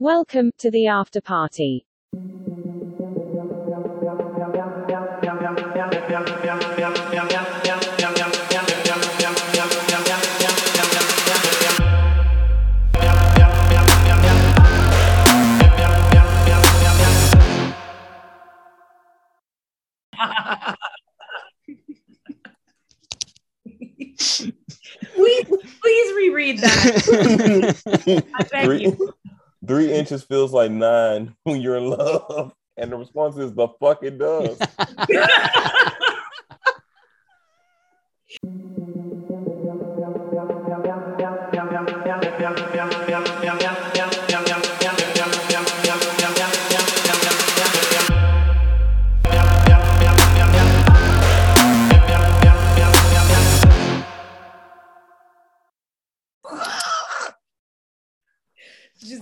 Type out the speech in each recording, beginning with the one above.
Welcome to the after party. please, please reread that. I beg three, you. Three inches feels like nine when you're in love. And the response is the fuck it does.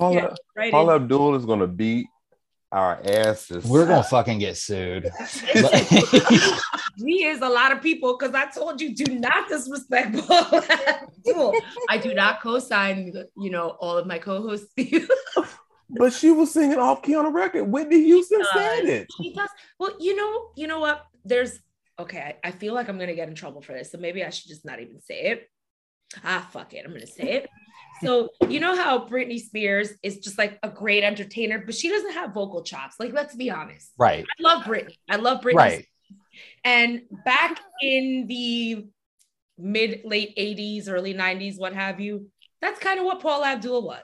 Paula- get right Paula in. Abdul is gonna beat our asses. We're gonna fucking get sued. We is a lot of people because I told you do not disrespect Paula Abdul. I do not co-sign, you know, all of my co-hosts. but she was singing off key on a record. Whitney Houston does. said it. She does. Well, you know, you know what? There's okay. I, I feel like I'm gonna get in trouble for this, so maybe I should just not even say it. Ah, fuck it. I'm gonna say it. So you know how Britney Spears is just like a great entertainer, but she doesn't have vocal chops. Like, let's be honest. right, I love Britney. I love Britney. right. And back in the mid late 80s, early 90s, what have you, that's kind of what Paula Abdul was.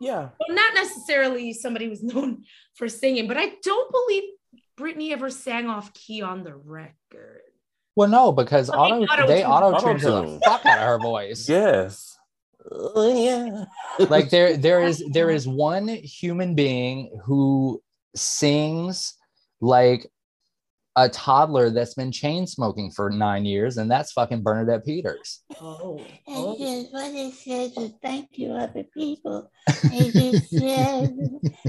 Yeah. Well, not necessarily somebody who's known for singing, but I don't believe Britney ever sang off key on the record. Well, no, because Well, they auto they auto-tuned- auto tuned the fuck out of her voice. Yes. Oh yeah. Like there there is there is one human being who sings like a toddler that's been chain smoking for nine years, and that's fucking Bernadette Peters. Oh, I oh. just want to say to thank you, other people. I just said,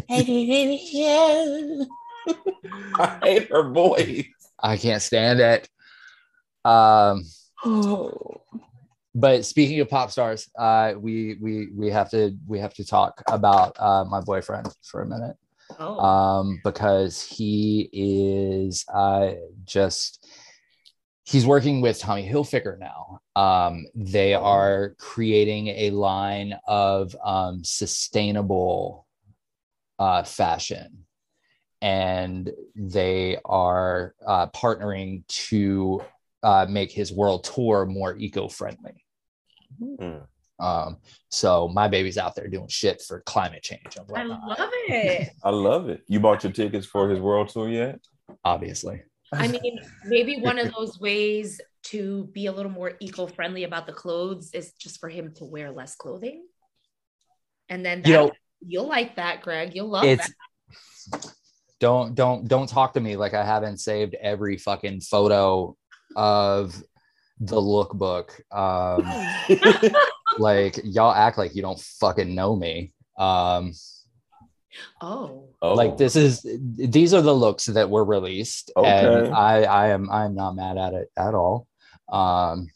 I really said. I hate her voice. I can't stand it. Um, Oh. But speaking of pop stars, uh, we we we have to we have to talk about uh, my boyfriend for a minute. Oh, um, because he is uh, just he's working with Tommy Hilfiger now. Um, they are creating a line of um, sustainable uh, fashion, and they are uh, partnering to uh, make his world tour more eco-friendly. Hmm. Um, so my baby's out there doing shit for climate change I love it. I love it. You bought your tickets for his world tour yet? obviously. I mean, maybe one of those ways to be a little more eco-friendly about the clothes is just for him to wear less clothing. And then that, You know- you'll like that, Greg. You'll love it's that. don't don't don't talk to me like I haven't saved every fucking photo of the lookbook. Um, like y'all act like you don't fucking know me. Um, Oh, Oh. like this is these are the looks that were released, Okay. and I I am I'm not mad at it at all. Um,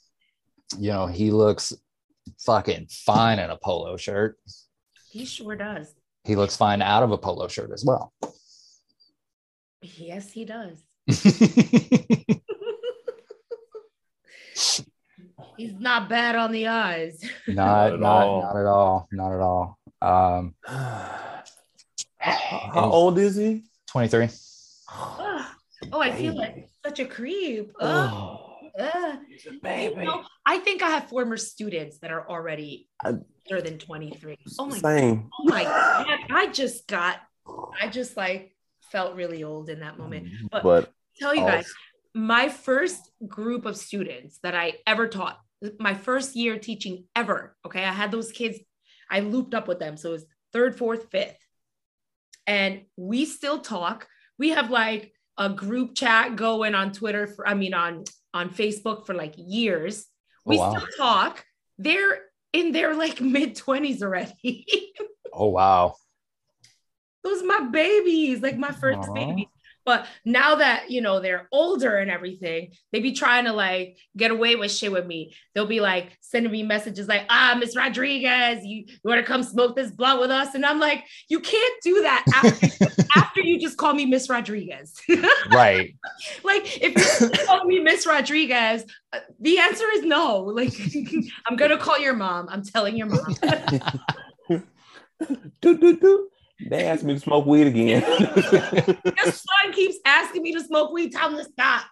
you know he looks fucking fine in a polo shirt. he sure does. He looks fine out of a polo shirt as well. Yes, he does. He's not bad on the eyes. not at not all. not at all not at all um How old is he? 23 oh, I feel like such a creep. Ugh. Ugh. he's a You know, I think I have former students that are already I- older than 23. Oh my, Same. oh my God. I just got, I just like felt really old in that moment. But, But tell you oh, guys, my first group of students that I ever taught, my first year teaching ever. Okay. I had those kids, I looped up with them. So it was third, fourth, fifth. And we still talk. We have like a group chat going on Twitter for, I mean, on, on Facebook for like years. Oh, we Oh, wow. still talk. They're in their like mid 20s already. oh wow Those my babies, like my first babies. But now that you know they're older and everything, they be trying to like get away with shit with me. They'll be like sending me messages like, "Ah, Miss Rodriguez, you, you want to come smoke this blunt with us?" And I'm like, "You can't do that after, after you just call me Miss Rodriguez." right. like if you call me Miss Rodriguez, uh, the answer is no. Like I'm gonna call your mom. I'm telling your mom. Do, do, do. They asked me to smoke weed again. Your son keeps asking me to smoke weed. Tell him to stop.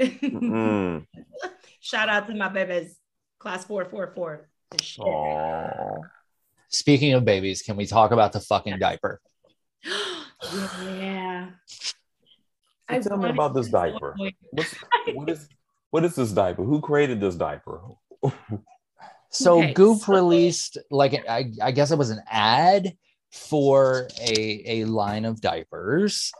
Mm. Shout out to my babies, class four four four. Shit. Aw. Speaking of babies, can we talk about the fucking diaper? yeah. So tell me about this diaper. What's, what is what is this diaper? Who created this diaper? So Okay, Goop so- released like I, I guess it was an ad for a a line of diapers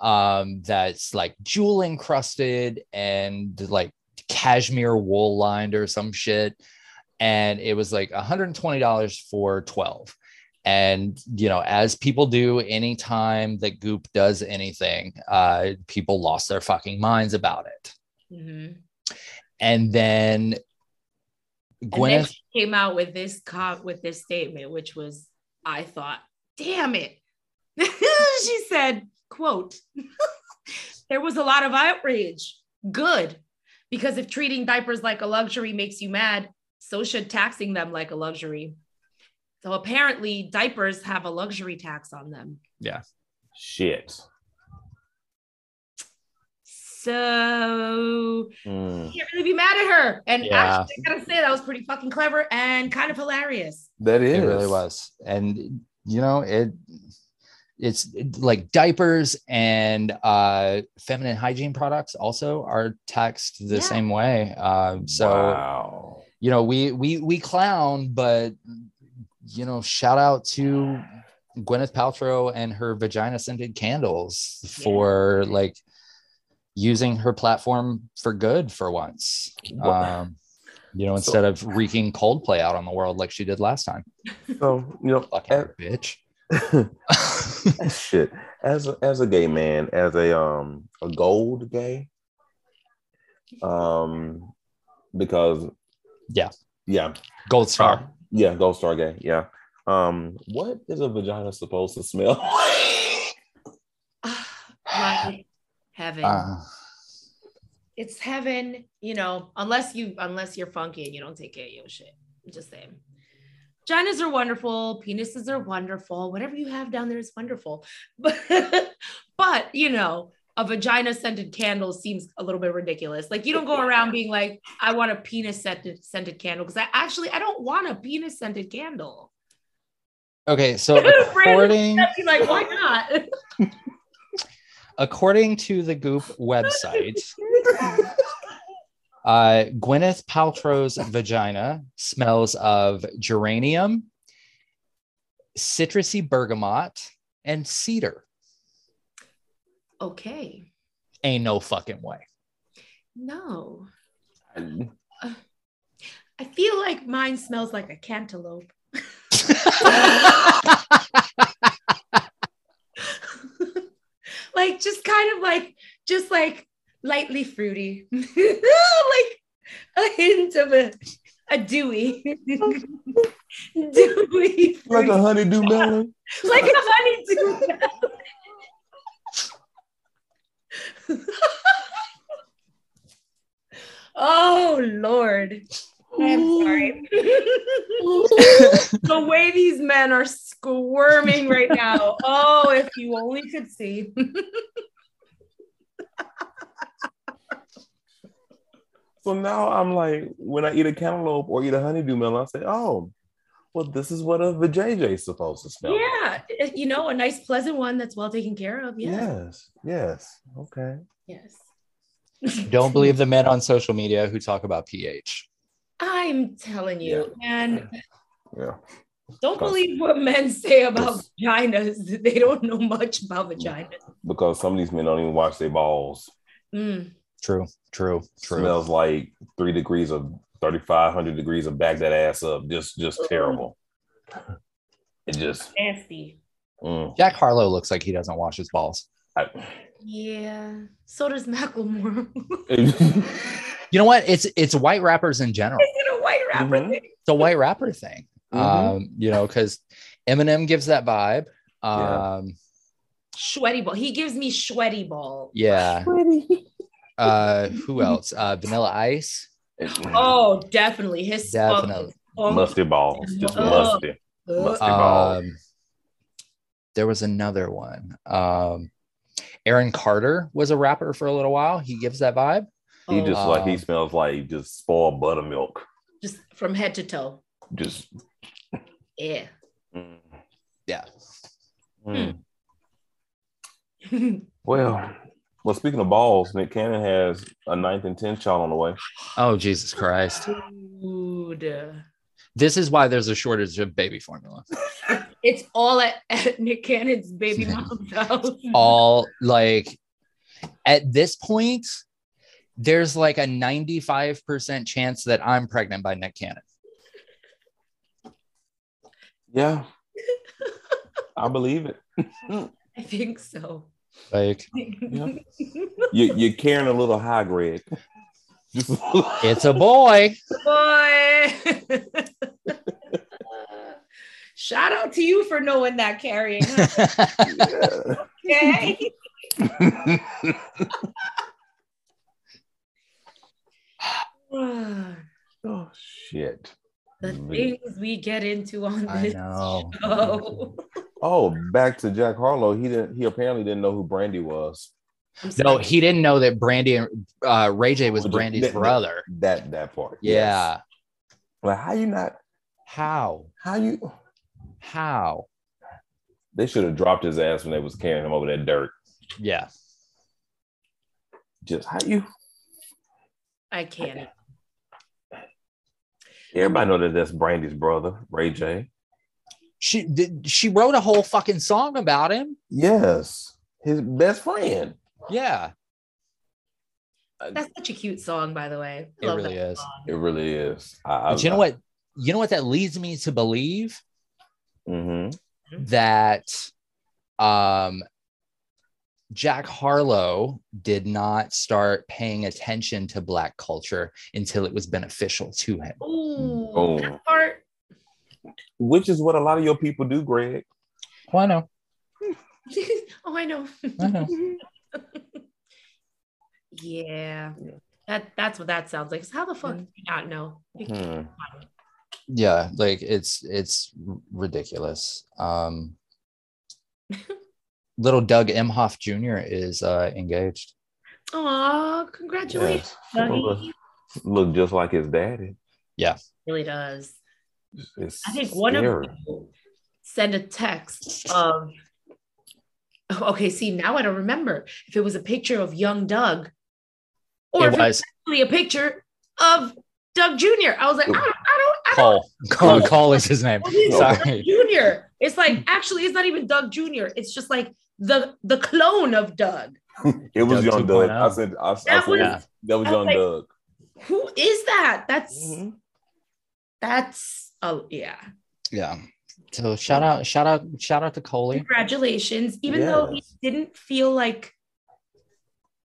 um that's like jewel encrusted and like cashmere wool lined or some shit. And it was like $120 for 12 and you know as people do anytime that goop does anything uh people lost their fucking minds about it. Mhm. and then And then gwyneth she came out with this cop with this statement, which was, I thought, damn it. she said, quote, there was a lot of outrage. Good. Because if treating diapers like a luxury makes you mad, so should taxing them like a luxury. So apparently, diapers have a luxury tax on them. Yeah. Shit. So Mm. can't really be mad at her. And Yeah. actually, I gotta say that was pretty fucking clever and kind of hilarious. That is. It really was. And you know, it it's like diapers and uh feminine hygiene products also are taxed the Yeah. same way. Um so wow. you know, we we we clown, but you know, shout out to Gwyneth Paltrow and her vagina scented candles for like using her platform for good for once. What- Um, you know, So- instead of wreaking Coldplay out on the world like she did last time. So you know, Fucking as, bitch. shit. As a, as a gay man, as a um a gold gay, um, because Yeah. yeah, Gold star. Uh, yeah, gold star gay, yeah. Um, what is a vagina supposed to smell? like heaven. Uh, it's heaven, you know, unless you unless you're funky and you don't take care of your shit. I'm just saying. Vaginas are wonderful, penises are wonderful, whatever you have down there is wonderful. But but you know, a vagina scented candle seems a little bit ridiculous. Like you don't go around being like, I want a penis scented scented candle. Because I actually I don't want a penis scented candle. okay, so according like, why not? according to the Goop website, uh, Gwyneth Paltrow's vagina smells of geranium, citrusy bergamot, and cedar. okay. Ain't no fucking way. No. I feel like mine smells like a cantaloupe. like just kind of like just like lightly fruity. like a hint of a a dewy. dewy like a honeydew melon. like a honeydew. oh Lord. I'm sorry. the way these men are squirming right now. Oh, if you only could see. So now I'm like, when I eat a cantaloupe or eat a honeydew melon, I say, oh, well, this is what a vajayjay is supposed to smell. like. yeah, you know, a nice, pleasant one that's well taken care of. Yeah. Yes. Yes. Okay. Yes. Don't believe the men on social media who talk about pH. I'm telling you, man, Yeah. don't believe what men say about cause- vaginas. They don't know much about vaginas. Because some of these men don't even wash their balls. Mm. True, true, true. Smells like three degrees of 3,500 degrees of back that ass up. Just, just terrible. It just, Nasty. mm, Jack Harlow looks like he doesn't wash his balls. I, Yeah. So does Macklemore. You know what? It's it's white rappers in general. Is it a white rapper Mhm. thing? It's a white rapper thing. Mhm. Um, you know, because Eminem gives that vibe. Yeah. Um, Sweaty ball. He gives me sweaty ball. yeah. Uh, who else? Uh, Vanilla Ice. Oh, definitely. His Definitely. Oh, musty balls, just Oh. musty. Musty balls. Um, there was another one. Um, Aaron Carter was a rapper for a little while. He gives that vibe. He oh, just like he Um, smells like just spoiled buttermilk. just from head to toe. Just Yeah. mm. Yeah. Mm. Well, well. Speaking of balls, Nick Cannon has a ninth and tenth child on the way. Oh Jesus Christ! Dude. This is why there's a shortage of baby formula. It's all at, at Nick Cannon's baby mom's house. All like at this point, there's like a 95% chance that I'm pregnant by Nick Cannon. Yeah, I believe it. I think so. Like Yeah. You, you're carrying a little high, Greg. It's a boy. Boy. Shout out to you for knowing that carrying. huh? Okay. oh shit. The mm. things we get into on I this know. show. Oh, back to Jack Harlow. He didn't. He apparently didn't know who Brandy was. I'm No, he didn't know that Brandy and uh, Ray J was Brandy's that- brother. That that part. Yeah. Yes. Like how you not? How? How you? How? They should have dropped his ass when they was carrying him over that dirt. Yeah. Just how you? I can't. Everybody know that that's Brandy's brother, Ray J. She did. She wrote a whole fucking song about him. Yes, his best friend. Yeah, That's such a cute song, by the way. I it really is. song. It really is. I, I, But you know what? You know what that leads me to believe hmm that um Jack Harlow did not start paying attention to black culture until it was beneficial to him. Ooh, Oh. that part. Which is what a lot of your people do, Greg. Well, I know. oh, I know. I know. yeah. That that's what that sounds like. So how the fuck do you not know? Hmm. Yeah, like it's it's ridiculous. Um little Doug Emhoff Jr. is uh engaged. Aw, congratulations. Yes. Look, look just like his daddy. Yeah. Really does. It's I think one of scary. you send a text of Oh, okay. See, now I don't remember if it was a picture of young Doug or It if was actually a picture of Doug Jr. I was like, I don't, I don't, I don't. Cole. Cole, Cole is his name. Sorry. Doug Jr. It's like actually, it's not even Doug Jr. It's just like the the clone of Doug. It was Doug young Doug. 2.0. I said, I, I That said was- Yeah. that was I was young like- Doug. Who is that? That's Mhm. that's oh yeah. Yeah. So shout out, shout out, shout out to Coley. Congratulations. Even though he didn't feel like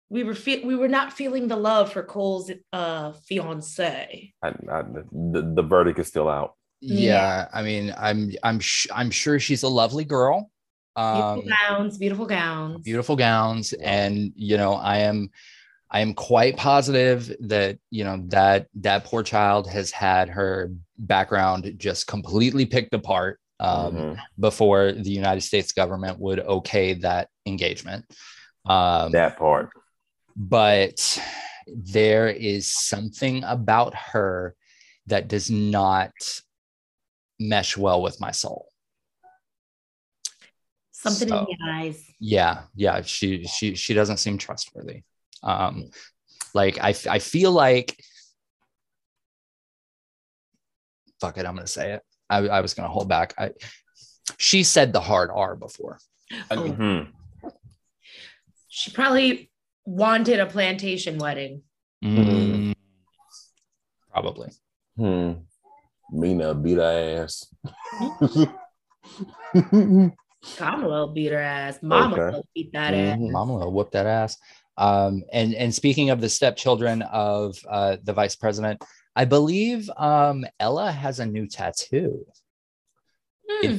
we were fe- we were not feeling the love for Cole's uh fiance. I, I, the, the verdict is still out. Yeah, I mean, I'm I'm sh- I'm sure she's a lovely girl. Beautiful Um, gowns, beautiful gowns. beautiful gowns, and you know, I am I am quite positive that you know that that poor child has had her background just completely picked apart um, Mhm. before the United States government would okay that engagement. Um, That part. but there is something about her that does not mesh well with my soul. Something So- in the eyes. Yeah, yeah, she she she doesn't seem trustworthy. Um, like I, I feel like fuck it, I'm gonna say it. I, I was gonna hold back. I she said the hard R before. Oh, Mhm. she probably wanted a plantation wedding. Mm, probably. Hmm. Meena beat her ass. Kamala will beat her ass. Mama Okay. will beat that ass. Mhm. Mama will whoop that ass. Um, and and speaking of the stepchildren of uh, the vice president, I believe um, Ella has a new tattoo. Hmm.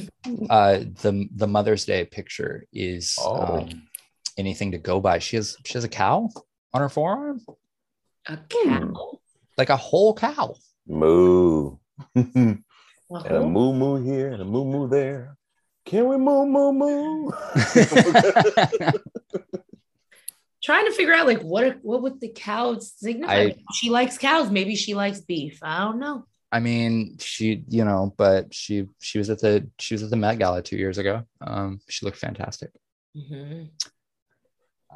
Uh, the the Mother's Day picture is Oh. um, anything to go by. She has she has a cow on her forearm, A cow. like a whole cow. Moo. and A a moo moo here and a moo moo there. Can we moo moo moo? Trying to figure out like what what would the cow signify? I- she likes cows. Maybe she likes beef. I don't know. I mean, she, you know, but she she was at the she was at the Met Gala two years ago. Um, she looked fantastic. Mhm.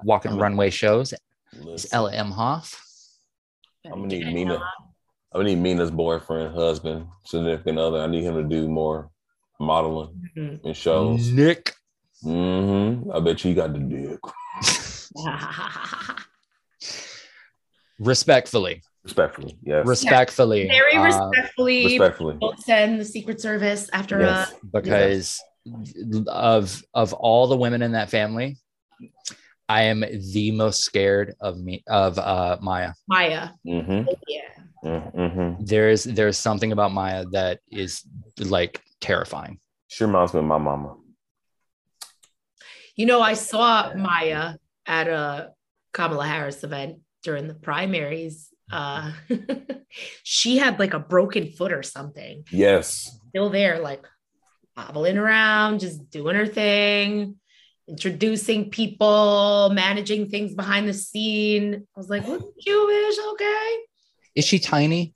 Walking I'm- runway shows. It's Listen, Ella Emhoff. I'm gonna need Meena. I'm gonna need Meena's boyfriend, husband, significant other. I need him to do more modeling Mhm. and shows. Nick. Mm-hmm. I bet you got the dick. Respectfully, Respectfully, yes. respectfully, Very uh, respectfully, Respectfully. don't send the Secret Service after Yes. uh because of of all the women in that family, I am the most scared of me of uh Maya. Maya. Mm-hmm. Yeah. Mm-hmm. There's there's something about Maya that is like terrifying. She reminds me of my mama. You know, I saw Maya at a Kamala Harris event during the primaries. Uh, she had like a broken foot or something, Yes. still there, like hobbling around, just doing her thing, introducing people, managing things behind the scene. I was like, look, Jewish, okay. Is she tiny?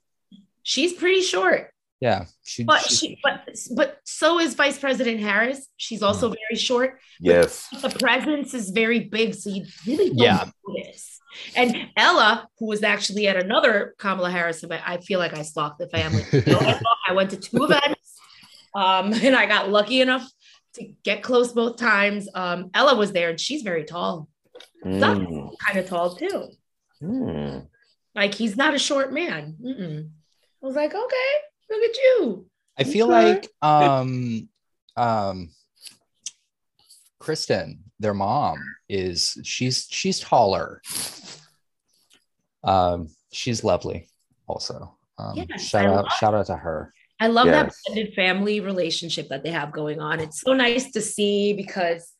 She's pretty short, Yeah, she. but she- she, but but so is Vice President Harris. She's also very short. Yes. the presence is very big, so you really don't Yeah. notice. And Ella, who was actually at another Kamala Harris event, I feel like I stalked the family. I I went to two events, um, and I got lucky enough to get close both times. Um, Ella was there, and she's very tall, Mm. kind of tall too. Mm. Like he's not a short man. Mm-mm. I was like, okay, look at you. I feel Okay. like um um Kerstin, their mom, is she's she's taller. Um, she's lovely also. Um, Yes, shout I out, love- shout out to her. I love that blended family relationship that they have going on. It's so nice to see because,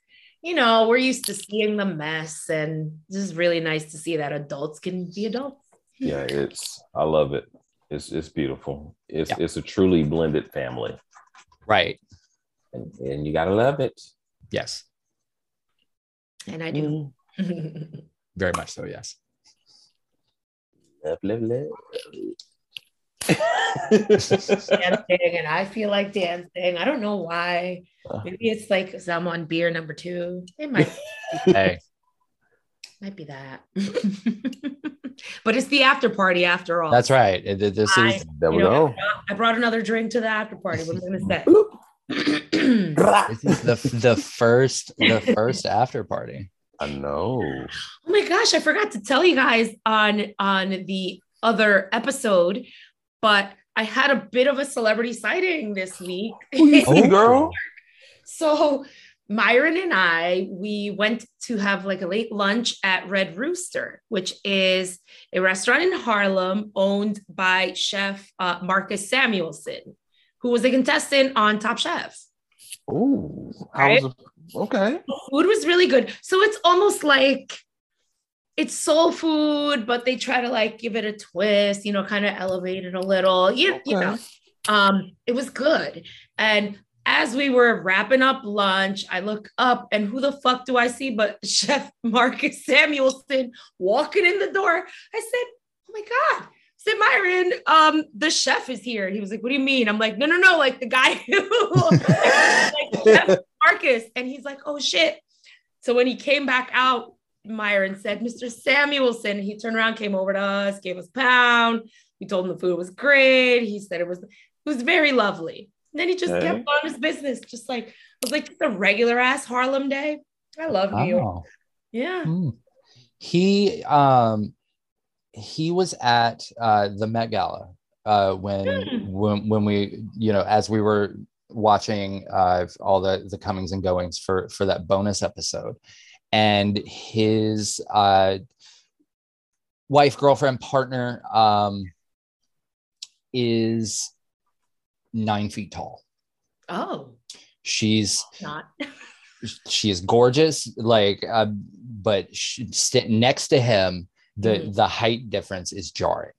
you know, we're used to seeing the mess, and this is really nice to see that adults can be adults. Yeah, it's I love it. It's it's beautiful. It's Yeah. it's a truly blended family. Right. And, and you gotta love it. Yes. And I do. Mm. Very much so. Yes. Love, love, love. dancing, and I feel like dancing. I don't know why. Uh. Maybe it's like 'cause I'm on beer number two. It might Hey, might be that. but it's the after party after all. that's right. It- it- This is there we know, go. I brought another drink to the after party. What am I gonna say? this is the the first the first after party. I know. Oh my gosh, I forgot to tell you guys on on the other episode, but I had a bit of a celebrity sighting this week. Who you see, girl? so Myron and I, we went to have like a late lunch at Red Rooster, which is a restaurant in Harlem owned by chef uh, Marcus Samuelsson, who was a contestant on Top Chef. Ooh, Right? Okay. food was really good. So it's almost like it's soul food, but they try to like give it a twist, you know, kind of elevate it a little. You, you know, um, it was good. And as we were wrapping up lunch, I look up and who the fuck do I see but Chef Marcus Samuelsson walking in the door? I said, Oh my God. I said, Myron, um, the chef is here. He was like, What do you mean? I'm like, No, no, no, like the guy who like, Chef Marcus. And he's like, Oh shit. So when he came back out, Myron said, Mr. Samuelsson, he turned around, came over to us, gave us a pound. We told him the food was great. He said it was, it was very lovely. And then he just kept on his business, just like it was like just a regular ass Harlem day. I love New York. Yeah. Hmm. He um he was at uh the Met Gala uh when Hmm. when when we you know as we were watching uh, all the the comings and goings for for that bonus episode, and his uh, wife, girlfriend, partner um, is nine feet tall. Oh, She's not. she is gorgeous, like, uh, but she, next to him, the Mhm. the height difference is jarring.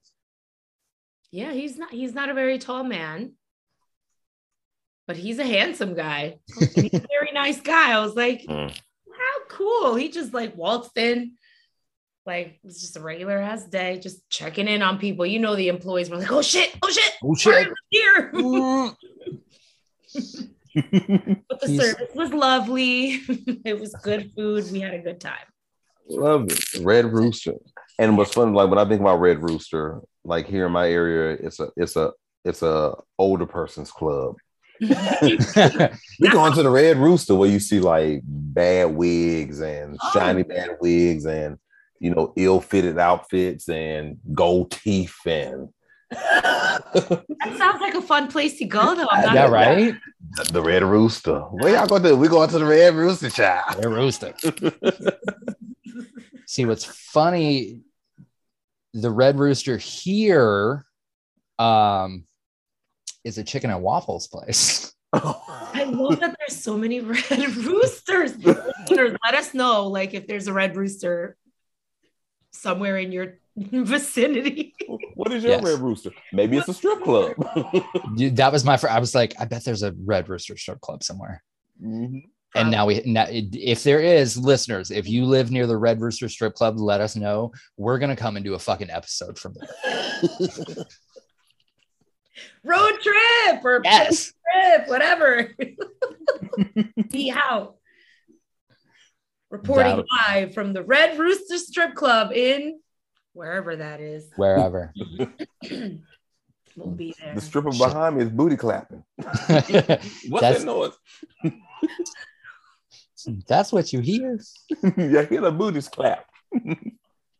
Yeah, he's not. He's not a very tall man, but he's a handsome guy. He's a very nice guy. I was like, Mm. how cool. He just like waltzed in. Like it's just a regular ass day, just checking in on people. You know, the employees were like, "Oh shit! Oh shit! Oh shit! here!" But the He's- service was lovely. it was good food. We had a good time. Love it. Red Rooster. And what's fun, like when I think about Red Rooster, like here in my area, it's a it's a it's a older person's club. We go into the Red Rooster where you see like bad wigs and Oh. shiny bad wigs and you know ill-fitted outfits and gold teeth and That sounds like a fun place to go, though. I'm not yeah, gonna- right. the Red Rooster. Where y'all going to? We going to the Red Rooster, child. They're roasting. See what's funny? The Red Rooster here um, is a chicken and waffles place. I love that there's so many red roosters. Let us know, like, if there's a red rooster somewhere in your vicinity. what is your Yes. Red Rooster? Maybe it's a strip club. Dude, that was my. Fr- I was like, I bet there's a Red Rooster strip club somewhere. Mhm. And now we, now, if there is, listeners, if you live near the Red Rooster strip club, let us know. We're gonna come and do a fucking episode from there. Road trip or Yes. trip, whatever. Be out. Reporting That- live from the Red Rooster Strip Club in wherever that is. Wherever. We'll be there. The stripper Shit. behind me is booty clapping. What's That's- that noise? That's what you hear. you hear the booties clap.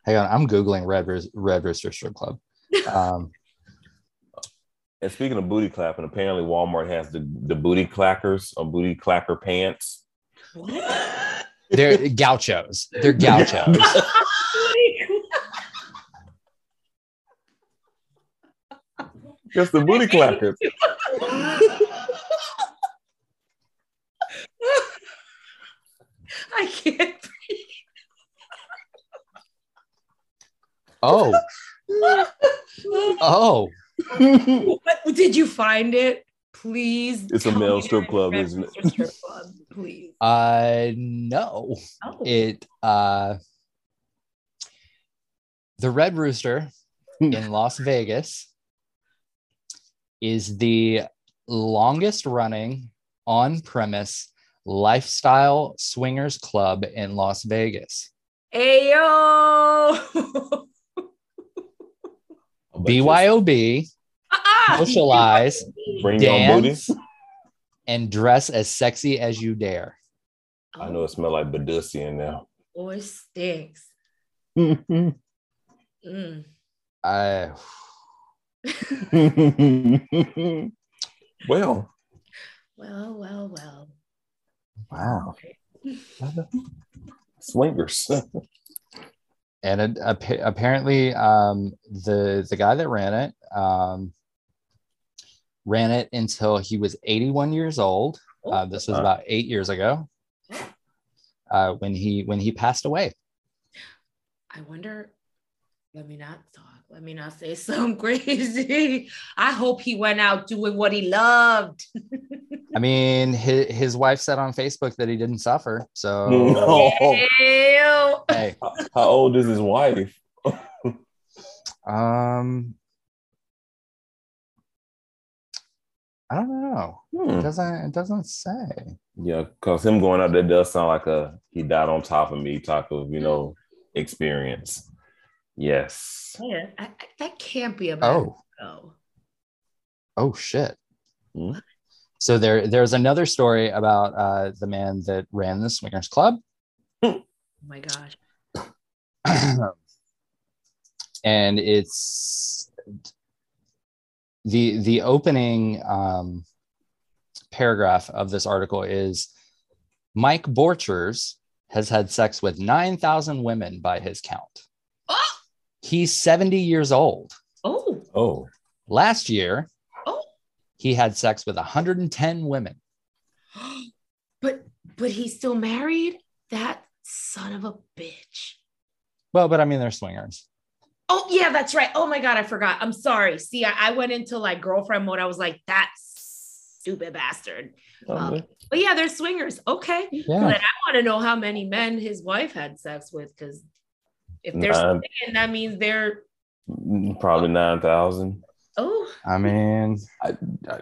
Hang on, I'm googling Red Roos- Red Rooster strip club. Um, And speaking of booty clapping, apparently Walmart has the, the booty clackers or booty clacker pants. What? They're gauchos. They're gauchos. Just the booty clackers. I can't. breathe. Oh, oh, What, did you find it? Please. It's a male strip club, isn't it? Rooster Strip club, please. uh, no. Oh. It uh, the Red Rooster in Las Vegas is the longest running on premise lifestyle swingers club in Las Vegas. Ayo. BYOB! socialize, Bring your own booty. dance, and dress as sexy as you dare. I know it smells like Badussi in there. Boy stinks. well, Mm. I Well, well, well. well. wow. swingers. and it, appa- apparently um, the the guy that ran it um, ran it until he was 81 years old uh, this was about eight years ago uh, when he when he passed away I wonder. Let me not talk. Let me not say something crazy. I hope he went out doing what he loved. i mean his, his wife said on facebook that he didn't suffer so Oh, Ew. hey how old is his wife? um i don't know it Hmm. doesn't it doesn't say Yeah, because him going out there does sound like a he died on top of me type of you know experience. Yes. Yeah, I, I- that can't be a bad oh go. Oh shit. Hmm. So there there's another story about uh, the man that ran the swingers club. Oh my gosh. and it's the the opening um, paragraph of this article is Mike Borchers has had sex with 9,000 women by his count. Oh, He's 70 years old. oh, Oh, Last year, oh. he had sex with 110 women. but but he's still married. That son of a bitch. Well, but I mean, they're swingers. Oh yeah, that's right. Oh my god, I forgot. I'm sorry. See, I, I went into like girlfriend mode. I was like, that stupid bastard. Um, but yeah, they're swingers. Okay. Yeah. But I want to know how many men his wife had sex with, because if they're Nine. swinging, that means they're Mm, Probably nine thousand. oh. I mean, I, I,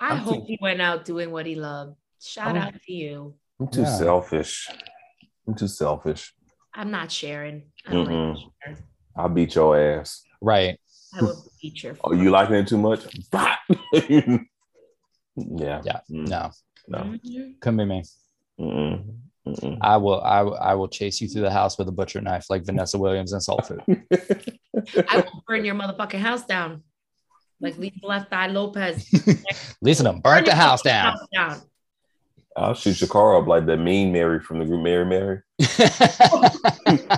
I hope too- he went out doing what he loved. Shout Oh. out to you. I'm too Yeah. selfish. I'm too selfish. I'm not sharing. I don't Mm-mm. Like to share. I'll beat your ass. right. I would beat your. Oh, you liking it too much? Yeah. Yeah. Mm, No, No. Couldn't be me. Mm-mm. Mm-mm. I will, I, will- I will chase you through the house with a butcher knife like Vanessa Williams in Soul Food. I will burn your motherfucking house down, like Lisa Left Eye Lopez. Lisa done burnt the house down. house down. I'll shoot your car up like that mean Mary from the group Mary Mary.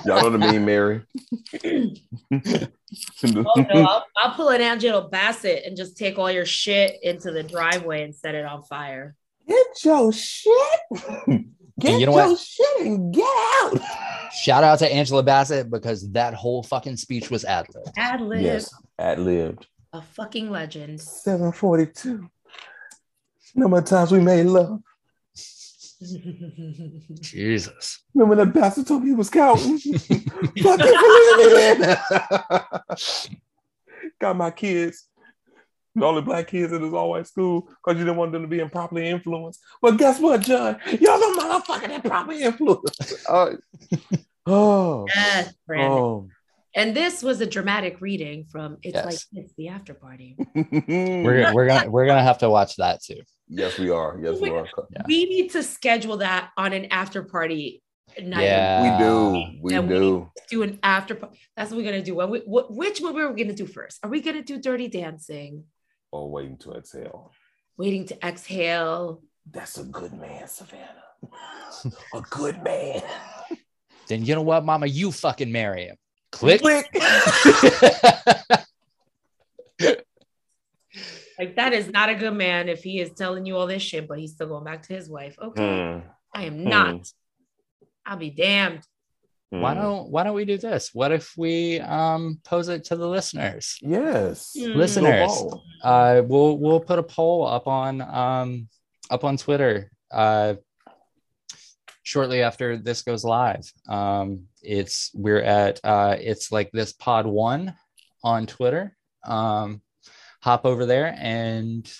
Y'all know the mean Mary? Oh no, I'll, I'll pull an Angela Bassett and just take all your shit into the driveway and set it on fire. Get your shit. Get you know what? your shit and get out. Shout out to Angela Bassett because that whole fucking speech was ad lib. Ad lib, Yes, ad libbed. a fucking legend. 742. Number of times we made love. Jesus. Remember that bastard told me he was counting? Fuck you for leaving me then. Got my kids. The only black kids in this all white school because you didn't want them to be improperly influenced. But guess what, John? Y'all the motherfucking improperly influenced. oh, oh, yes, Brandon. oh. And this was a dramatic reading from It's Yes. Like It's the after party. We're, we're gonna we're gonna have to watch that too. Yes, we are. Yes, we are. Yeah. We need to schedule that on an after party night. Yeah. We do. We And we- do. Do an after party. That's what we're gonna do. When we, wh- which movie are we gonna do first? Are we gonna do Dirty Dancing? Or waiting to exhale. Waiting to exhale. That's a good man, Savannah. a good man. Then you know what, Mama, you fucking marry him. Click. Click. Like that is not a good man if he is telling you all this shit, but he's still going back to his wife. Okay, Hmm, I am not. I'll be damned. why hmm. don't why don't we do this? What if we um pose it to the listeners? Yes. Hmm. Listeners. Go. Uh we'll we'll put a poll up on um up on Twitter uh shortly after this goes live. Um it's we're at uh it's like this pod one on Twitter. Um hop over there and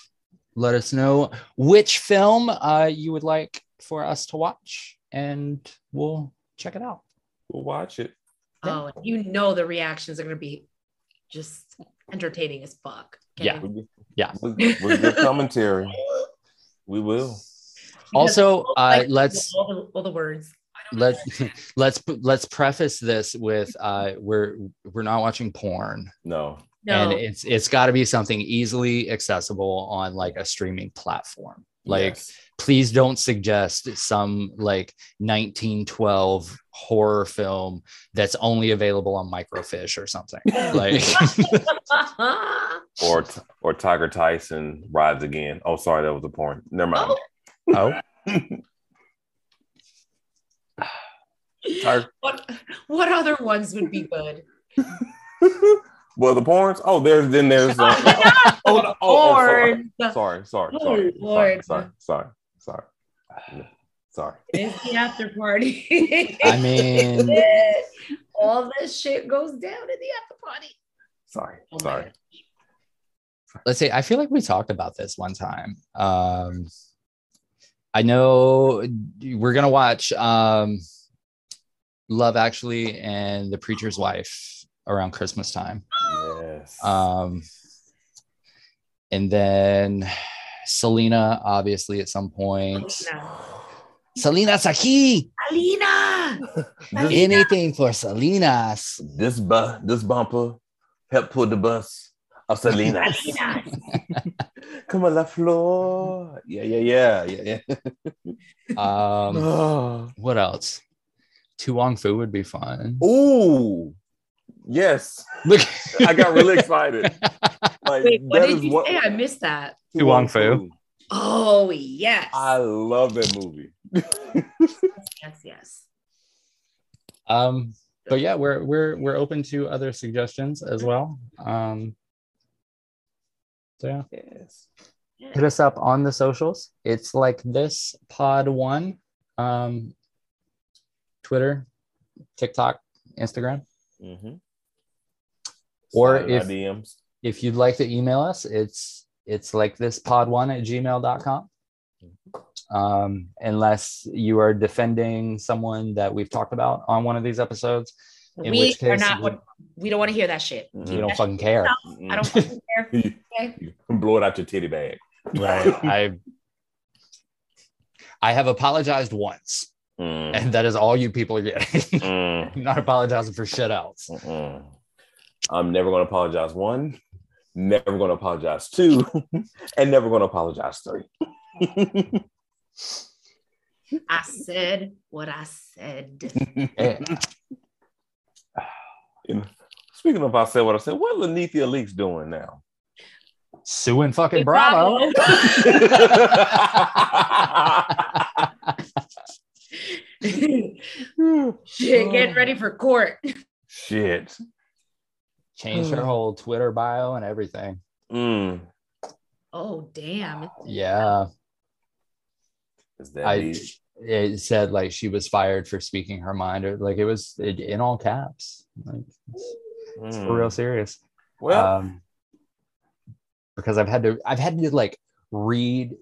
let us know which film uh you would like for us to watch and we'll check it out. We'll watch it. Oh, you know the reactions are gonna be just entertaining as fuck. Okay? Yeah. With, Yeah. with, with good commentary. We will. Also, uh, let's all the, all the words. let let's let's preface this with uh we're we're not watching porn No. No, and it's it's got to be something easily accessible on like a streaming platform like Yes. please don't suggest some like 1912 horror film that's only available on microfiche or something like or or Tiger Tyson rides again. Oh, sorry, that was a porn. Never mind. Oh. oh what what other ones would be good? Well, the porns. Oh, there's then there's. Uh, oh, no, oh, oh, sorry. Porn. sorry, sorry, Oh, sorry, sorry, sorry, sorry, sorry, sorry. It's the after party. I mean all this shit goes down in the after party. Sorry, Oh sorry. Let's see i feel like we talked about this one time um i know we're gonna watch um love actually and the preacher's wife around christmas time Yes. um and then selena obviously at some point No. selena saki Alina. this, anything for selena's this bu- this bumper helped pull the bus of Selena. Alina. Come on, la floor. Yeah, yeah, yeah, yeah, Um, what else? To Wong Foo would be fun. Ooh, yes. Look, I got really excited. Like, Wait, what that did is you say? I missed that. To Wong Foo. Oh yes. I love that movie. yes, yes. Um, but yeah, we're we're we're open to other suggestions as well. Um, so yeah, yes. hit us up on the socials. It's like this pod one, um, Twitter, TikTok, Instagram. Mm-hmm. Or if- my DMs. If you'd like to email us, it's it's like this pod one at gmail.com. Um, unless you are defending someone that we've talked about on one of these episodes, in we which are case not. we, We don't want to hear that shit. We don't fucking care. I don't fucking care. You Okay. can blow it out your titty bag. Right. I I have apologized once, Mm, and that is all you people are getting. mm, not apologizing for shit else. mm-mm. I'm never going to apologize. One, never going to apologize. Two, and never going to apologize. Three. I said what I said. Yeah. You know, speaking of, I said what I said. What Lanithia Leaks doing now? Suing fucking Bravo. Shit, getting ready for court. Shit. Changed her whole Twitter bio and everything. Mm. Oh damn. Yeah. I deep? it said like she was fired for speaking her mind or like it was it, in all caps. Like it's, it's for Mm. real serious. Well, um because I've had to I've had to like read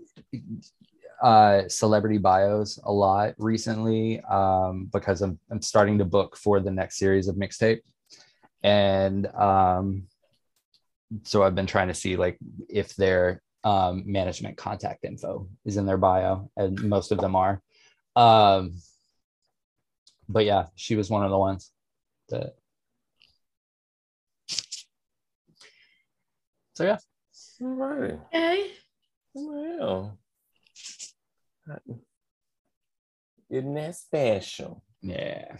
uh celebrity bios a lot recently um because I'm I'm starting to book for the next series of mixtape and um so I've been trying to see like if their um management contact info is in their bio and most of them are um but yeah she was one of the ones that so yeah all right. Okay. Well, isn't that special? Yeah.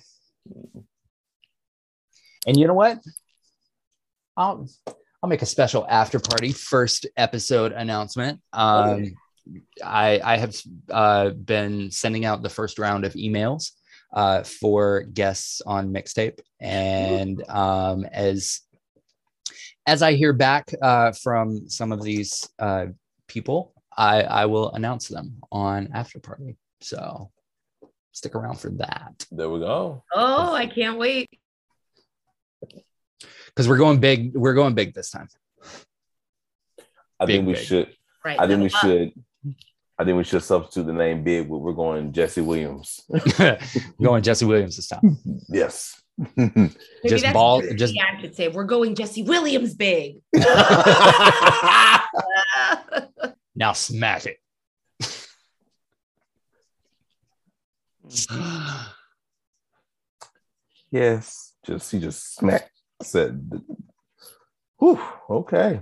And you know what? I'll I'll make a special after party first episode announcement. Um, I I have uh, been sending out the first round of emails uh, for guests on mixtape, and um, as as I hear back uh, from some of these uh, people, I I will announce them on after party. So stick around for that. There we go. Oh, I can't wait. Because we're going big. We're going big this time. I Big, think we big. should. Right. I think we up. should. I think we should substitute the name Big. but We're going Jesse Williams. going Jesse Williams this time. yes. Just that's ball- just- I should say. We're going Jesse Williams big. Now smack it. yes. Just he just smacked said, Whew, okay.